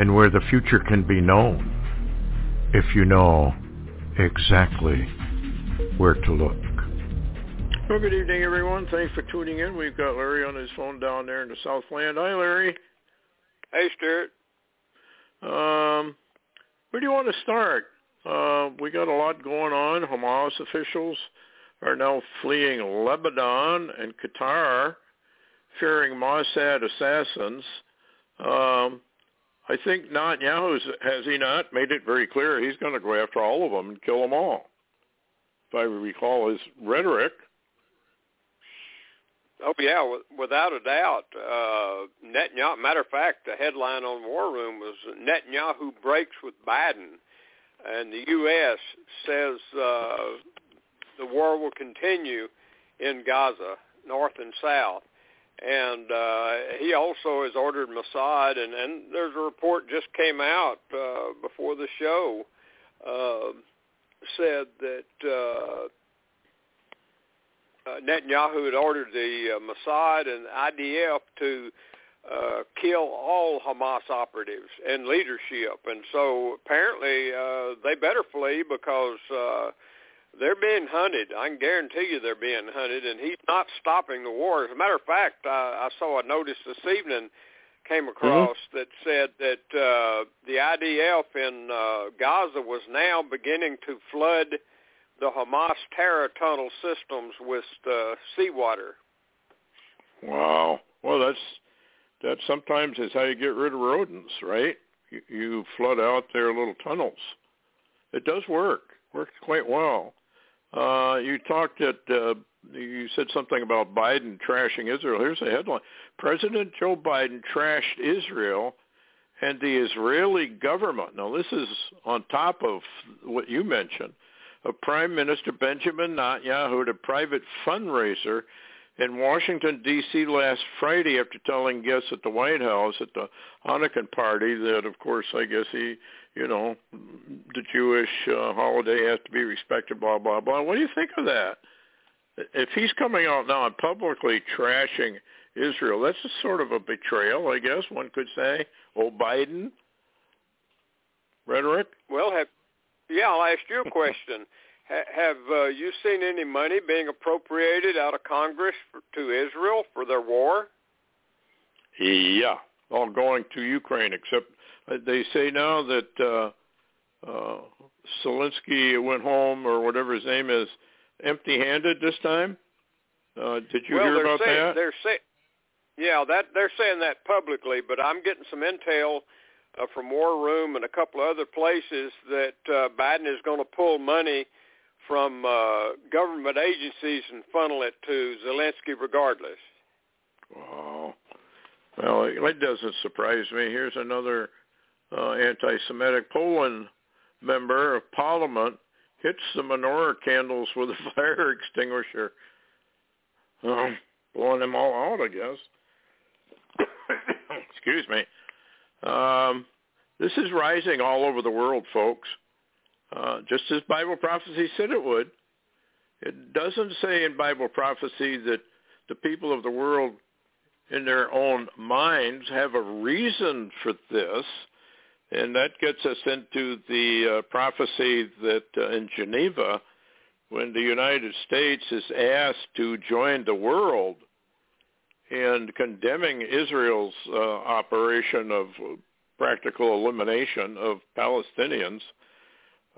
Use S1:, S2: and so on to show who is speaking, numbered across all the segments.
S1: and where the future can be known if you know exactly where to look. Well, good evening, everyone. Thanks for tuning in. We've got Larry on his phone down there in the Southland. Hi, Larry.
S2: Hey, Stewart.
S1: Um, where do you want to start? Uh, we got a lot going on. Hamas officials are now fleeing Lebanon and Qatar, fearing Mossad assassins. Um, I think Netanyahu has he not made it very clear he's going to go after all of them and kill them all. If I recall his rhetoric.
S2: Oh yeah, without a doubt. Uh, Netanyahu. Matter of fact, the headline on War Room was Netanyahu breaks with Biden, and the U.S. says uh, the war will continue in Gaza, north and south. And uh, he also has ordered Mossad, and, and there's a report just came out uh, before the show, uh, said that uh, uh, Netanyahu had ordered the uh, Mossad and IDF to uh, kill all Hamas operatives and leadership, and so apparently uh, they better flee because uh, they're being hunted. I can guarantee you they're being hunted, and he's not stopping the war. As a matter of fact, I, I saw a notice this evening came across mm-hmm. that said that uh, the IDF in uh, Gaza was now beginning to flood the Hamas terror tunnel systems with uh, seawater.
S1: Wow. Well, that's that sometimes is how you get rid of rodents, right? You, you flood out their little tunnels. It does work. Works quite well. Uh, you talked at uh, you said something about Biden trashing Israel. Here's a headline: President Joe Biden trashed Israel and the Israeli government. Now, this is on top of what you mentioned of Prime Minister Benjamin Netanyahu at a private fundraiser in Washington, D.C. last Friday after telling guests at the White House at the Hanukkah party that, of course, I guess he, you know, the Jewish uh, holiday has to be respected, blah, blah, blah. What do you think of that? If he's coming out now and publicly trashing Israel, that's a sort of a betrayal, I guess one could say. Oh, Biden rhetoric?
S2: Well, have yeah, I'll ask you a question. have uh, you seen any money being appropriated out of Congress for, to Israel for their war?
S1: Yeah, all going to Ukraine, except they say now that uh, uh, Zelensky went home or whatever his name is, empty-handed this time. Uh, did you
S2: well,
S1: hear about
S2: saying,
S1: that?
S2: They're say, yeah, that they're saying that publicly, but I'm getting some intel uh, from War Room and a couple of other places that uh, Biden is going to pull money from uh, government agencies and funnel it to Zelensky regardless.
S1: Wow. Well, it doesn't surprise me. Here's another uh, anti-Semitic Poland member of parliament hits the menorah candles with a fire extinguisher. Um, blowing them all out, I guess. Excuse me. Um, this is rising all over the world, folks, uh, just as Bible prophecy said it would. It doesn't say in Bible prophecy that the people of the world in their own minds have a reason for this. And that gets us into the uh, prophecy that uh, in Geneva, when the United States is asked to join the world and condemning Israel's uh, operation of practical elimination of Palestinians,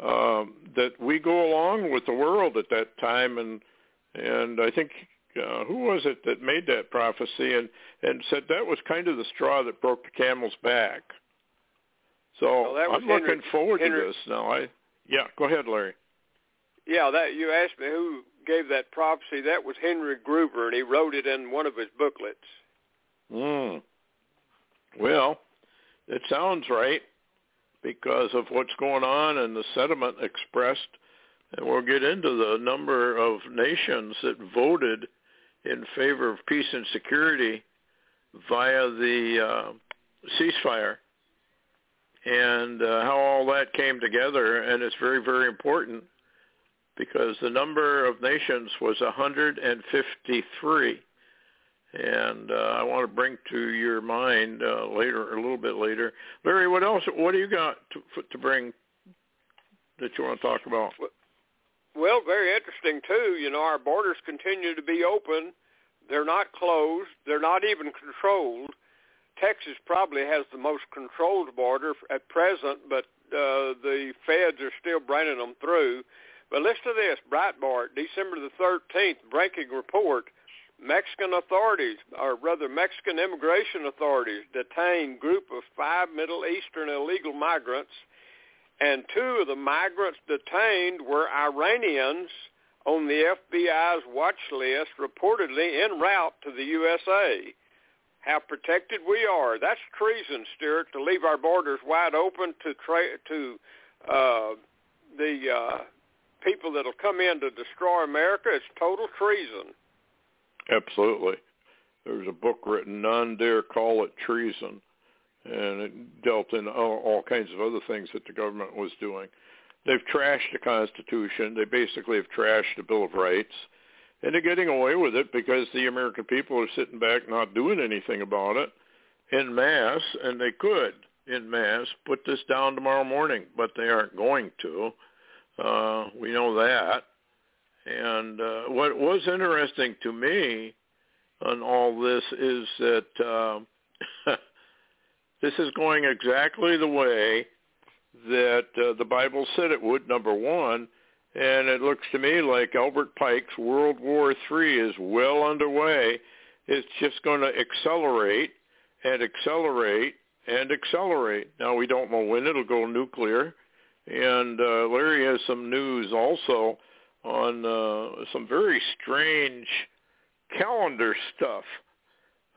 S1: um, that we go along with the world at that time, and and I think uh, who was it that made that prophecy and and said that was kind of the straw that broke the camel's back. So
S2: well,
S1: I'm
S2: Henry,
S1: looking forward
S2: Henry,
S1: to this now. I yeah, go ahead, Larry.
S2: Yeah, that you asked me who gave that prophecy. That was Henry Gruver, and he wrote it in one of his booklets.
S1: Hmm. Well, it sounds right. because of what's going on and the sentiment expressed. And we'll get into the number of nations that voted in favor of peace and security via the uh, ceasefire and uh, how all that came together. And it's very, very important because the number of nations was 153. And uh, I want to bring to your mind uh, later, a little bit later, Larry. What else? What do you got to, to bring that you want to talk about?
S2: Well, very interesting too. You know, our borders continue to be open. They're not closed. They're not even controlled. Texas probably has the most controlled border at present, but uh, the feds are still bringing them through. But listen to this, Breitbart, December the 13th, breaking report. Mexican authorities, or rather Mexican immigration authorities, detained group of five Middle Eastern illegal migrants, and two of the migrants detained were Iranians on the FBI's watch list, reportedly en route to the USA how protected we are. That's treason, Stewart, to leave our borders wide open to tra- to uh, the uh, people that'll come in to destroy America. It's total treason.
S1: Absolutely. There's a book written, None Dare Call It Treason, and it dealt in all, all kinds of other things that the government was doing. They've trashed the Constitution. They basically have trashed the Bill of Rights and they're getting away with it because the American people are sitting back not doing anything about it in mass, and they could in mass put this down tomorrow morning, but they aren't going to. Uh, we know that. And uh, what was interesting to me on all this is that uh, this is going exactly the way that uh, the Bible said it would, number one, and it looks to me like Albert Pike's World War III is well underway. It's just going to accelerate and accelerate and accelerate. Now we don't know when it'll go nuclear, and uh, Larry has some news also on uh, some very strange calendar stuff.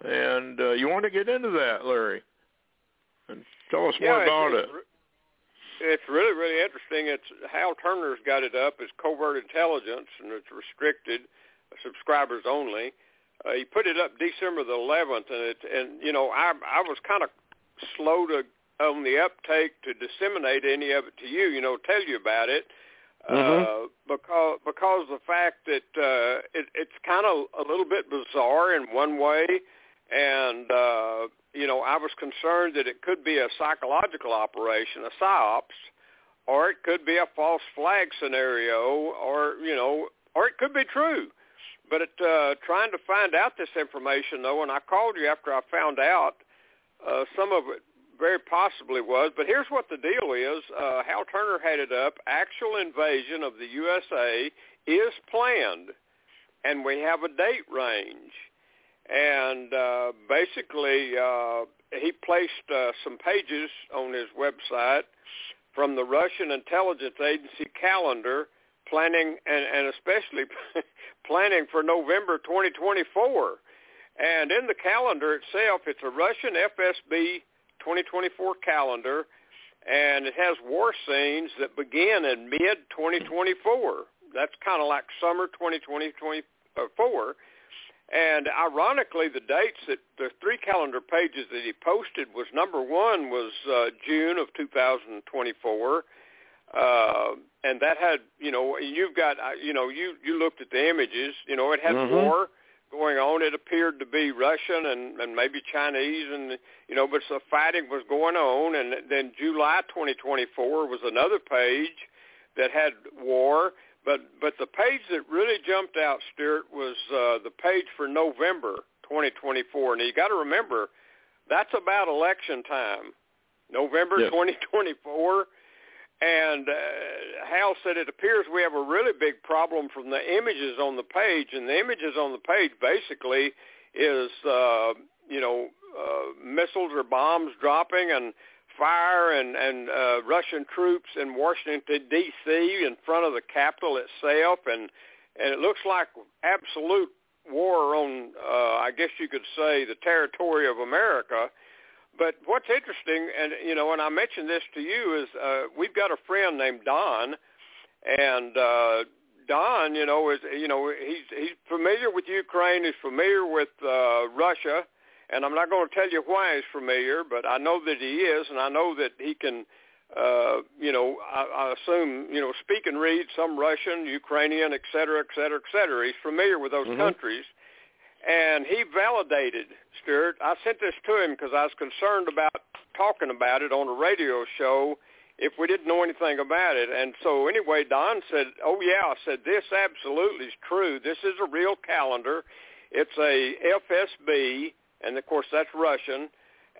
S1: And uh, you want to get into that, Larry? And tell us
S2: yeah,
S1: more about it
S2: it's really really interesting. It's Hal Turner's got it up as covert intelligence, and it's restricted subscribers only. Uh, he put it up December the 11th, and it and you know I I was kind of slow to on the uptake to disseminate any of it to you. You know, tell you about it.
S1: Mm-hmm.
S2: Uh, because because the fact that uh, it, it's kind of a little bit bizarre in one way, and uh, you know, I was concerned that it could be a psychological operation, a psyops, or it could be a false flag scenario, or you know, or it could be true. But uh, trying to find out this information, though, and I called you after I found out uh, some of it very possibly was. But here's what the deal is: uh, Hal Turner had it up. Actual invasion of the USA is planned, and we have a date range and uh, basically uh, he placed uh, some pages on his website from the Russian intelligence agency calendar planning and, and especially planning for November 2024. And in the calendar itself, it's a Russian FSB 2024 calendar, and it has war scenes that begin in mid-2024. That's kind of like summer 2024 and ironically, the dates that the three calendar pages that he posted was number one was uh, June of 2024, uh, and that had you know you've got uh, you know you you looked at the images you know it had
S1: mm-hmm.
S2: war going on. It appeared to be Russian and and maybe Chinese and you know but the fighting was going on, and then July 2024 was another page that had war but but the page that really jumped out, Stewart, was uh, the page for November 2024. And you got to remember, that's about election time, November
S1: yes.
S2: 2024. And uh, Hal said it appears we have a really big problem from the images on the page, and the images on the page basically is uh, you know uh, missiles or bombs dropping and fire and, and uh, Russian troops in Washington D.C. in front of the Capitol itself, and and it looks like absolute war on, uh, I guess you could say, the territory of America. but what's interesting, and you know, and I mentioned this to you, is uh, we've got a friend named Don, and uh, Don, you know, is you know he's he's familiar with Ukraine, he's familiar with uh, Russia, and I'm not going to tell you why he's familiar, but I know that he is, and I know that he can, uh, you know, I, I assume, you know, speak and read some Russian, Ukrainian, et cetera, et cetera, et cetera. He's familiar with those mm-hmm. countries and he validated Stewart. I sent this to him because I was concerned about talking about it on a radio show if we didn't know anything about it. And so anyway, Don said, "Oh yeah," I said, "This absolutely is true. This is a real calendar. It's a FSB, and of course that's Russian.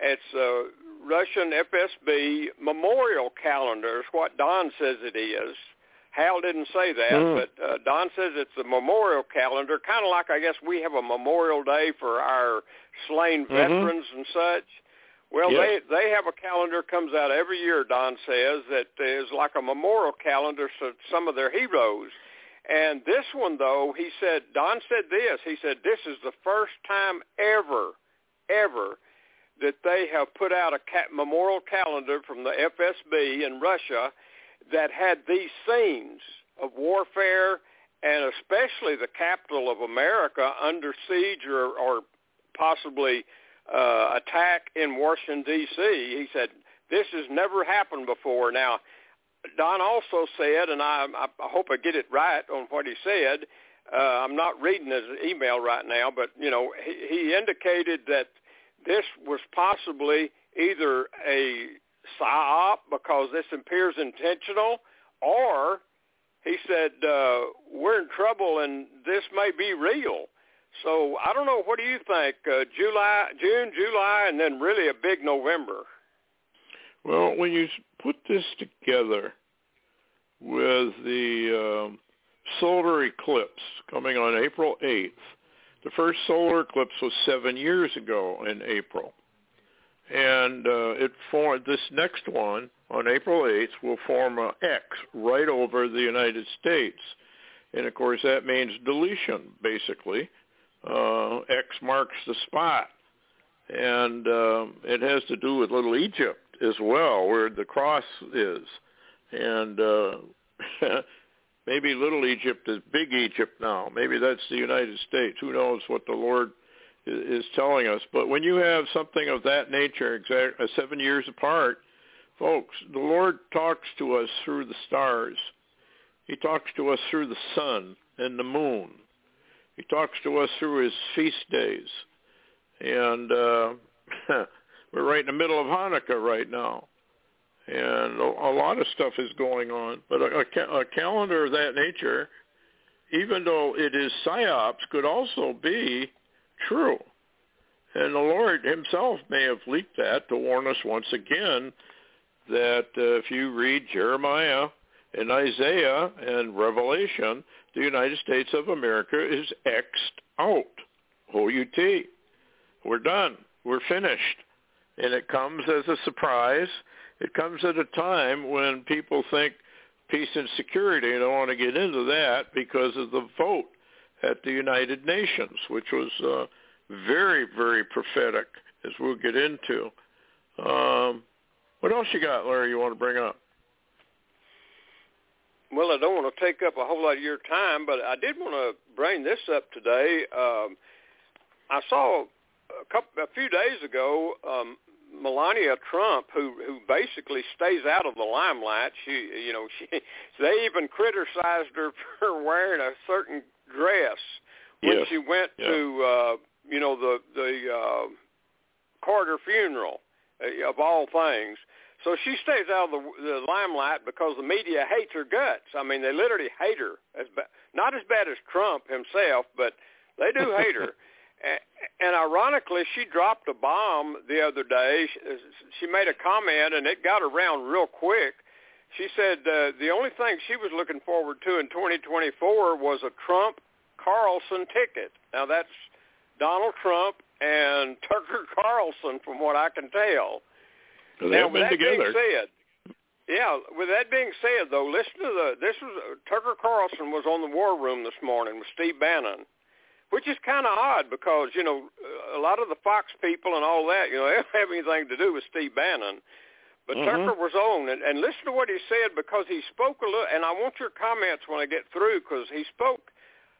S2: It's a Russian FSB memorial calendar. Is what Don says it is." Hal didn't say that, mm. but uh, Don says it's a memorial calendar, kind of like I guess we have a Memorial Day for our slain mm-hmm. veterans and such. Well, yes. they they have a calendar comes out every year. Don says that is like a memorial calendar for some of their heroes. And this one, though, he said, Don said this. He said, this is the first time ever, ever that they have put out a memorial calendar from the FSB in Russia that had these scenes of warfare and especially the capital of America under siege or, or possibly uh, attack in Washington, D.C. He said, this has never happened before. Now, Don also said, and I, I hope I get it right on what he said, uh, I'm not reading his email right now, but, you know, he, he indicated that this was possibly either a psyop because this appears intentional, or he said uh, we're in trouble and this may be real. So I don't know. What do you think? Uh, July, June, July, and then really a big November.
S1: Well, when you put this together with the um, solar eclipse coming on April 8th, the first solar eclipse was seven years ago in April. And uh, it formed this next one on April 8th will form an X right over the United States, and of course that means deletion basically. Uh, X marks the spot, and uh, it has to do with Little Egypt as well, where the cross is, and uh, maybe Little Egypt is Big Egypt now. Maybe that's the United States. Who knows what the Lord is telling us. But when you have something of that nature, exact, uh, seven years apart, folks, the Lord talks to us through the stars. He talks to us through the sun and the moon. He talks to us through his feast days. And uh, we're right in the middle of Hanukkah right now. And a, a lot of stuff is going on. But a, a, a calendar of that nature, even though it is psyops, could also be true. And the Lord himself may have leaked that to warn us once again that uh, if you read Jeremiah and Isaiah and Revelation, the United States of America is X'd out. O-U-T. We're done. We're finished. And it comes as a surprise. It comes at a time when people think peace and security. and I want to get into that because of the vote at the United Nations, which was uh, very, very prophetic, as we'll get into. Um, what else you got, Larry, you want to bring up?
S2: Well, I don't want to take up a whole lot of your time, but I did want to bring this up today. Um, I saw a couple, a few days ago, um, Melania Trump, who who basically stays out of the limelight. She, you know, she they even criticized her for wearing a certain dress when
S1: yes.
S2: she went
S1: yeah.
S2: to uh, you know the the uh, Carter funeral uh, of all things. So she stays out of the, the limelight because the media hates her guts. I mean, they literally hate her as ba- not as bad as Trump himself, but they do hate her. And ironically, she dropped a bomb the other day. She made a comment, and it got around real quick. She said uh, the only thing she was looking forward to in 2024 was a Trump Carlson ticket. Now that's Donald Trump and Tucker Carlson, from what I can tell.
S1: Well, they now, have been together.
S2: being Said, yeah, with that being said, though, listen to the this was Tucker Carlson was on the War Room this morning with Steve Bannon which is kind of odd because you know a lot of the Fox people and all that, you know, they don't have anything to do with Steve Bannon. But
S1: Mhm.
S2: Tucker was on, and, and listen to what he said because he spoke a little. And I want your comments when I get through because he spoke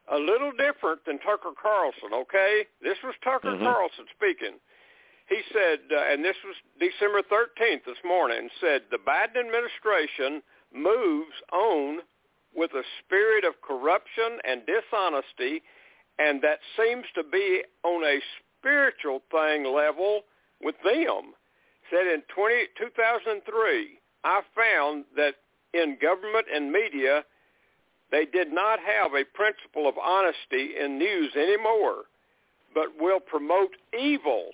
S2: a little different than Tucker Carlson. Okay, this was Tucker
S1: Mhm.
S2: Carlson speaking. He said, uh, and this was December 13th this morning. Said the Biden administration moves on with a spirit of corruption and dishonesty, and that seems to be on a spiritual thing level with them said in 20, 2003, I found that in government and media, they did not have a principle of honesty in news anymore, but will promote evil.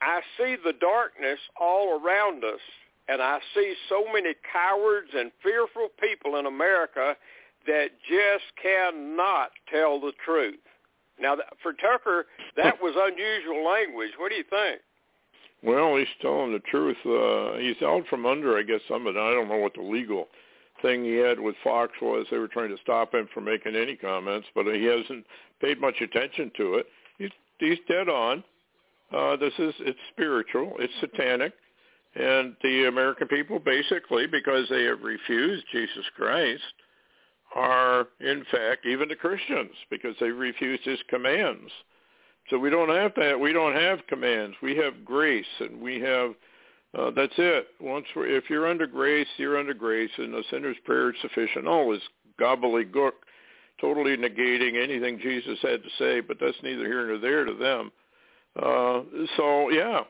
S2: I see the darkness all around us, and I see so many cowards and fearful people in America that just cannot tell the truth. Now, for Tucker, that was unusual language. What do you think?
S1: Well, he's telling the truth. Uh, he's out from under, I guess, some of it. I don't know what the legal thing he had with Fox was. They were trying to stop him from making any comments, but he hasn't paid much attention to it. He's he's dead on. Uh, this is it's spiritual, it's satanic, and the American people basically, because they have refused Jesus Christ, are in fact even the Christians because they refuse his commands. So we don't have that. We don't have commands. We have grace, and we have. Uh, that's it. Once if you're under grace, you're under grace, and the sinner's prayer is sufficient. All this gobbledygook, totally negating anything Jesus had to say, but that's neither here nor there to them. Uh, so yeah,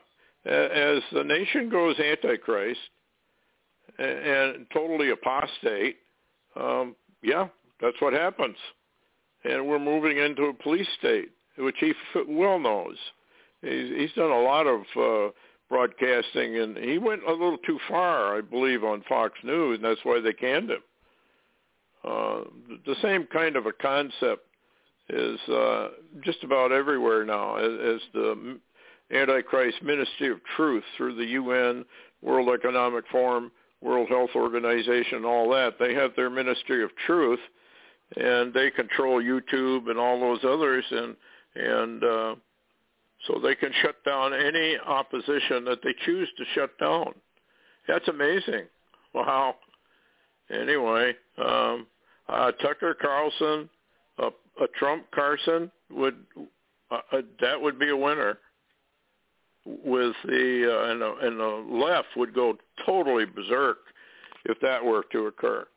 S1: as the nation goes antichrist and, and totally apostate, um, yeah, that's what happens, and we're moving into a police state which he well knows. He's, he's done a lot of uh, broadcasting, and he went a little too far, I believe, on Fox News, and that's why they canned him. Uh, the same kind of a concept is uh, just about everywhere now, as, as the Antichrist Ministry of Truth through the UN, World Economic Forum, World Health Organization, all that. They have their Ministry of Truth, and they control YouTube and all those others, and and uh, so they can shut down any opposition that they choose to shut down. That's amazing. Wow. Anyway, um, uh, Tucker Carlson, uh, a Trump Carson would uh, uh, that would be a winner. With the uh, and, the and the left would go totally berserk if that were to occur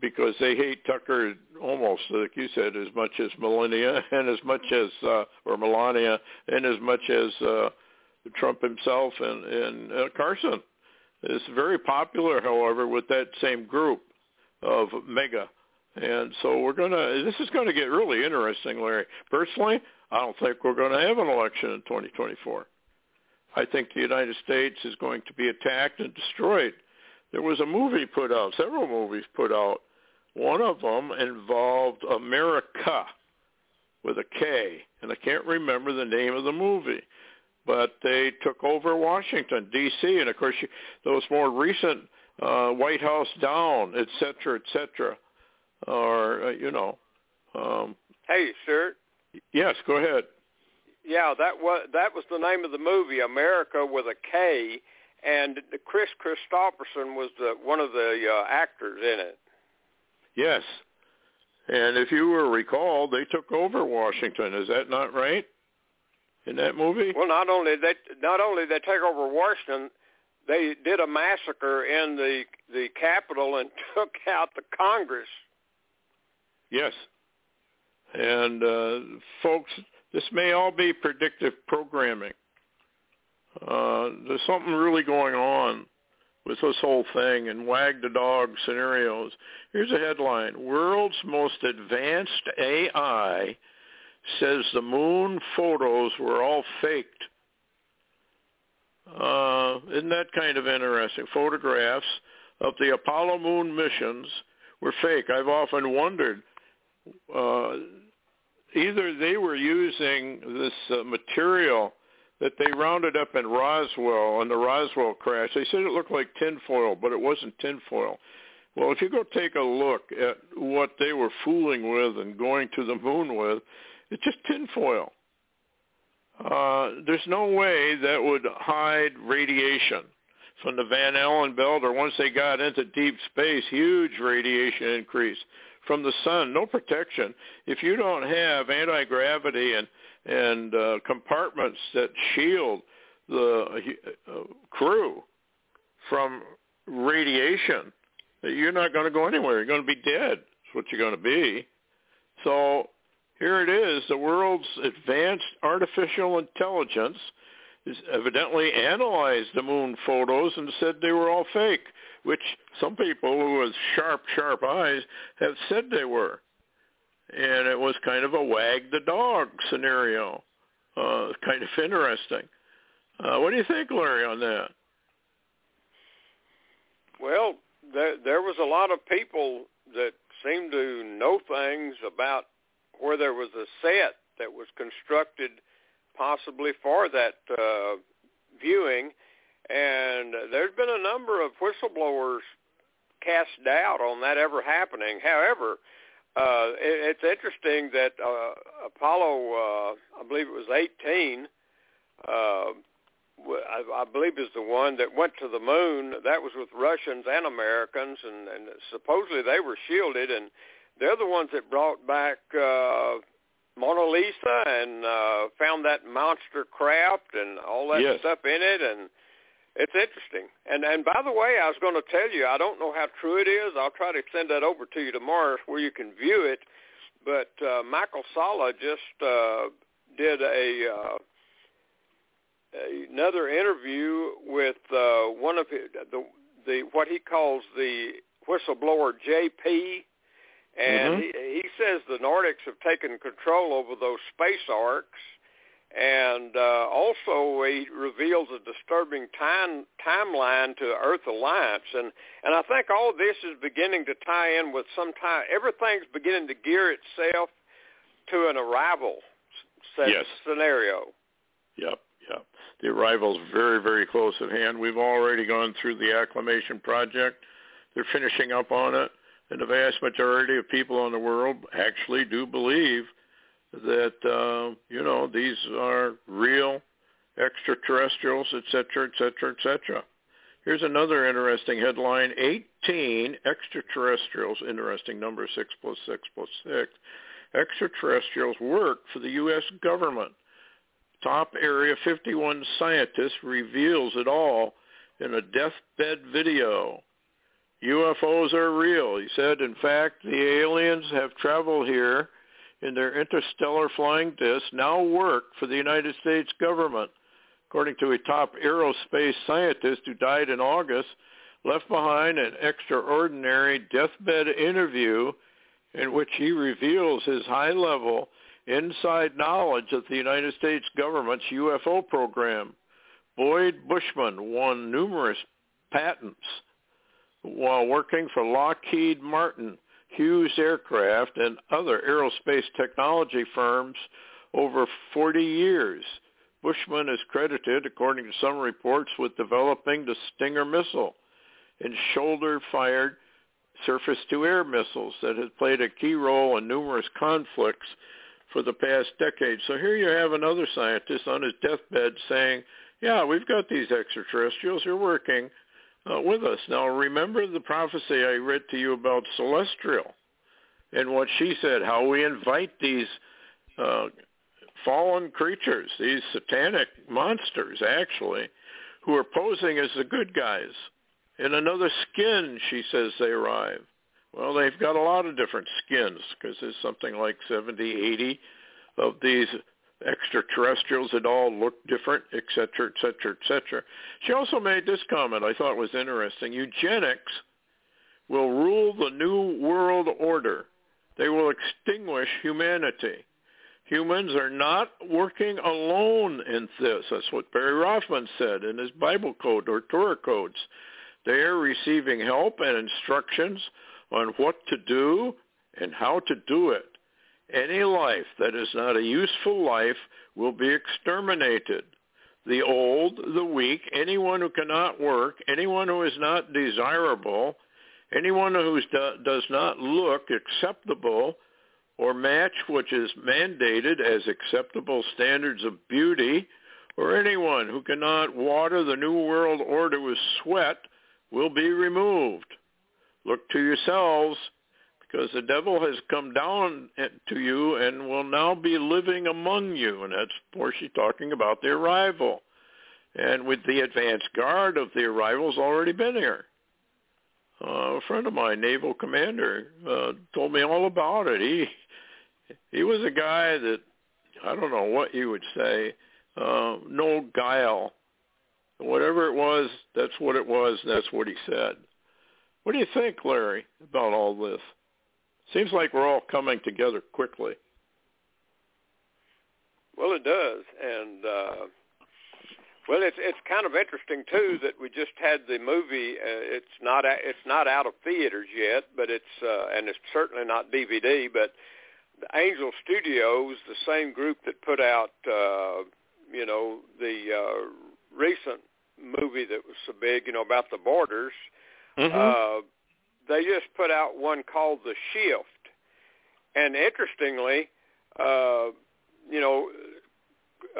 S1: because they hate Tucker almost like you said as much as Melania and as much as uh, or Melania and as much as uh, Trump himself and and uh, Carson. It's very popular, however, with that same group of MAGA. And so we're to, this is going to get really interesting, Larry. Personally, I don't think we're going to have an election in 2024. I think the United States is going to be attacked and destroyed. There was a movie put out, several movies put out one of them involved America with a K, and I can't remember the name of the movie. But they took over Washington, D.C., and of course, you, those more recent uh, White House down, et cetera, et cetera, or, uh, you know. Um,
S2: hey, sir.
S1: Yes, go ahead.
S2: Yeah, that was that was the name of the movie, America with a K, and Kris Kristofferson was the one of the uh, actors in it.
S1: Yes. And if you will recall, they took over Washington. Is that not right? In that movie?
S2: Well, not only they not only they take over Washington, they did a massacre in the the Capitol and took out the Congress.
S1: Yes. And uh, folks, this may all be predictive programming. Uh, there's something really going on with this whole thing and wag the dog scenarios. Here's a headline. World's most advanced AI says the moon photos were all faked. Uh, isn't that kind of interesting? Photographs of the Apollo moon missions were fake. I've often wondered, uh, either they were using this uh, material that they rounded up in Roswell on the Roswell crash. They said it looked like tinfoil, but it wasn't tinfoil. Well, if you go take a look at what they were fooling with and going to the moon with, It's just tinfoil. Uh, there's no way that would hide radiation from the Van Allen belt or once they got into deep space, huge radiation increase from the sun, no protection. If you don't have anti-gravity and and uh, compartments that shield the uh, crew from radiation, you're not going to go anywhere. You're going to be dead. That's what you're going to be. So here it is. The world's advanced artificial intelligence has evidently analyzed the moon photos and said they were all fake, which some people with sharp, sharp eyes have said they were. And it was kind of a wag the dog scenario. Uh, kind of interesting. Uh, what do you think, Larry, on that?
S2: Well, there, there was a lot of people that seemed to know things about where there was a set that was constructed – possibly for that uh, viewing. And there's been a number of whistleblowers cast doubt on that ever happening. However, uh, it, it's interesting that uh, Apollo, uh, I believe it was 18, uh, I, I believe is the one that went to the moon. That was with Russians and Americans, and, and supposedly they were shielded, and they're the ones that brought back uh, Mona Lisa and uh, found that monster craft and all that
S1: yes.
S2: stuff in it, and it's interesting. And and by the way, I was going to tell you, I don't know how true it is. I'll try to send that over to you tomorrow where you can view it. But uh, Michael Salla just uh, did a uh, another interview with uh, one of his, the the what he calls the whistleblower JP and
S1: mm-hmm.
S2: he, he says the Nordics have taken control over those space arks, and uh, also he reveals a disturbing time timeline to Earth Alliance, and and I think all this is beginning to tie in with some time. Everything's beginning to gear itself to an arrival
S1: yes.
S2: scenario.
S1: Yep, yep. The arrival's very, very close at hand. We've already gone through the acclimation project. They're finishing up on it and the vast majority of people in the world actually do believe that uh, you know these are real extraterrestrials, et cetera, et cetera, et cetera. Here's another interesting headline: 18 extraterrestrials. Interesting number: six plus six plus six. Extraterrestrials work for the U.S. government. Top Area 51 scientist reveals it all in a deathbed video. UFOs are real. He said, in fact, the aliens have traveled here in their interstellar flying discs now work for the United States government. According to a top aerospace scientist who died in August, left behind an extraordinary deathbed interview in which he reveals his high-level inside knowledge of the United States government's UFO program. Boyd Bushman won numerous patents while working for Lockheed Martin, Hughes Aircraft, and other aerospace technology firms over 40 years. Bushman is credited, according to some reports, with developing the Stinger missile and shoulder-fired surface-to-air missiles that has played a key role in numerous conflicts for the past decade. So here you have another scientist on his deathbed saying, yeah, we've got these extraterrestrials. They're working uh, with us. Now, remember the prophecy I read to you about Celestial and what she said, how we invite these uh, fallen creatures, these satanic monsters, actually, who are posing as the good guys. In another skin, she says they arrive. Well, they've got a lot of different skins because there's something like 70, 80 of these extraterrestrials that all look different, et cetera, et cetera, et cetera. She also made this comment I thought was interesting. Eugenics will rule the new world order. They will extinguish humanity. Humans are not working alone in this. That's what Barry Rothman said in his Bible code or Torah codes. They are receiving help and instructions on what to do and how to do it. Any life that is not a useful life will be exterminated. The old, the weak, anyone who cannot work, anyone who is not desirable, anyone who do, does not look acceptable or match which is mandated as acceptable standards of beauty, or anyone who cannot water the New World Order with sweat will be removed. Look to yourselves, because the devil has come down to you and will now be living among you. And that's, of course, she's talking about the arrival. And with the advance guard of the arrival's already been here. Uh, a friend of mine, naval commander, uh, told me all about it. He he was a guy that I don't know what you would say, uh, no guile. Whatever it was, that's what it was. That's what he said. What do you think, Larry, about all this? Seems like we're all coming together quickly.
S2: Well, it does, and uh, well, it's it's kind of interesting too that we just had the movie. Uh, it's not it's not out of theaters yet, but it's uh, and it's certainly not DVD. But the Angel Studios, the same group that put out uh, you know the uh, recent movie that was so big, you know about the borders. Mm-hmm. Uh, they just put out one called The Shift, and interestingly, uh, you know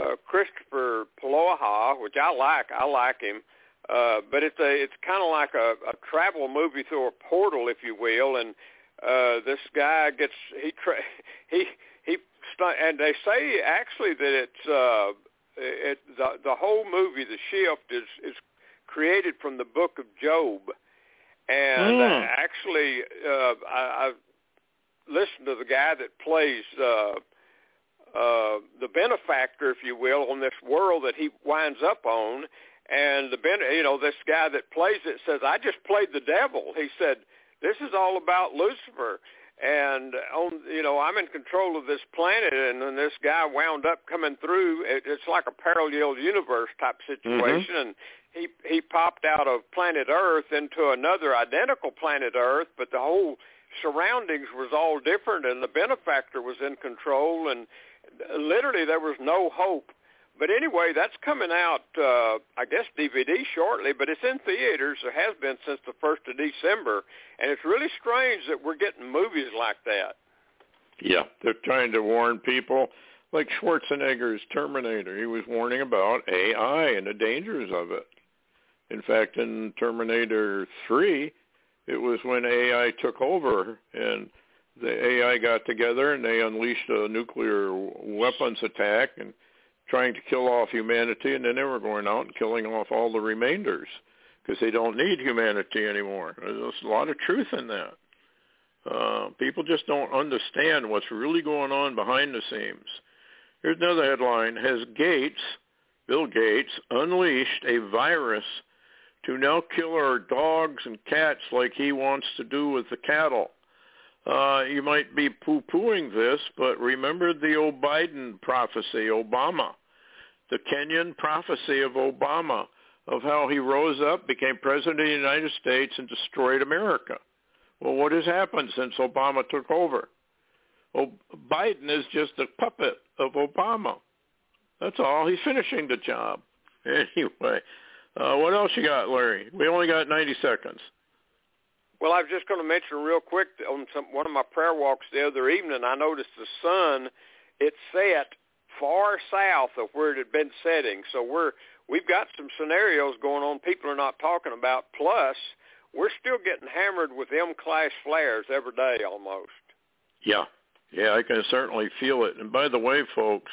S2: uh, Christopher Polaha, which I like. I like him. Uh, but it's a it's kind of like a, a travel movie through a portal, if you will, and uh, this guy gets he tra- he he and they say actually that it's uh, it the the whole movie, the shift is is created from the book of Job, and mm. actually uh, I, I've listened to the guy that plays. Uh, uh, the benefactor, if you will, on this world that he winds up on. And the ben, you know, this guy that plays it says, "I just played the devil." He said, "This is all about Lucifer." And on, you know, I'm in control of this planet, and then this guy wound up coming through. It, it's like a parallel universe type situation, mm-hmm. and he he popped out of planet Earth into another identical planet Earth, but the whole surroundings was all different, and the benefactor was in control, and literally there was no hope. But anyway, that's coming out, uh, I guess, DVD shortly, but it's in theaters. It has been since the 1st of December. And it's really strange that we're getting movies like that.
S1: Yeah, they're trying to warn people. Like Schwarzenegger's Terminator, he was warning about AI and the dangers of it. In fact, in Terminator 3, it was when AI took over and the AI got together and they unleashed a nuclear weapons attack and trying to kill off humanity, and then they were going out and killing off all the remainders because they don't need humanity anymore. There's a lot of truth in that. Uh, people just don't understand what's really going on behind the scenes. Here's another headline. Has Gates, Bill Gates, unleashed a virus to now kill our dogs and cats like he wants to do with the cattle? uh, you might be poo-pooing this, but remember the old Biden prophecy, Obama, the Kenyan prophecy of Obama, of how he rose up, became president of the United States, and destroyed America. Well, what has happened since Obama took over? Well, Biden is just a puppet of Obama. That's all. He's finishing the job. Anyway, uh, what else you got, Larry? We only got 90 seconds.
S2: Well, I was just going to mention real quick on some, one of my prayer walks the other evening. I noticed the sun it set far south of where it had been setting. So we're we've got some scenarios going on people are not talking about. Plus, we're still getting hammered with M class flares every day almost.
S1: Yeah, yeah, I can certainly feel it. And by the way, folks,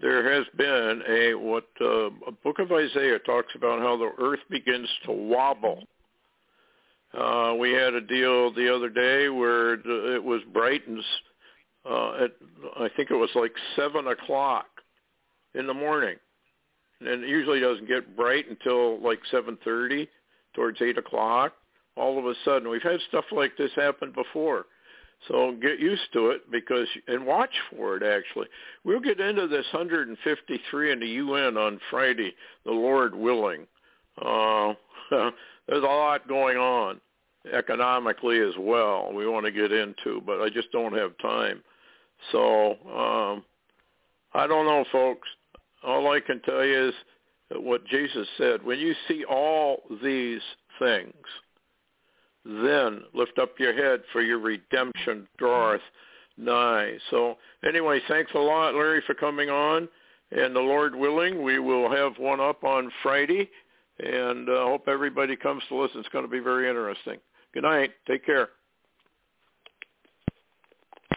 S1: there has been a what uh, a book of Isaiah talks about how the earth begins to wobble uh, we had a deal the other day where it was bright and uh, at I think it was like seven o'clock in the morning, and it usually doesn't get bright until like seven thirty, towards eight o'clock. All of a sudden, we've had stuff like this happen before. So get used to it because and watch for it. Actually, we'll get into this 153 in the UN on Friday, the Lord willing. Uh, there's a lot going on economically as well. We want to get into, but I just don't have time. So um, I don't know, folks. All I can tell you is what Jesus said. When you see all these things, then lift up your head, for your redemption draweth nigh. So anyway, thanks a lot, Larry, for coming on. And the Lord willing, we will have one up on Friday. And I uh, hope everybody comes to listen. It's going to be very interesting. Good night. Take care.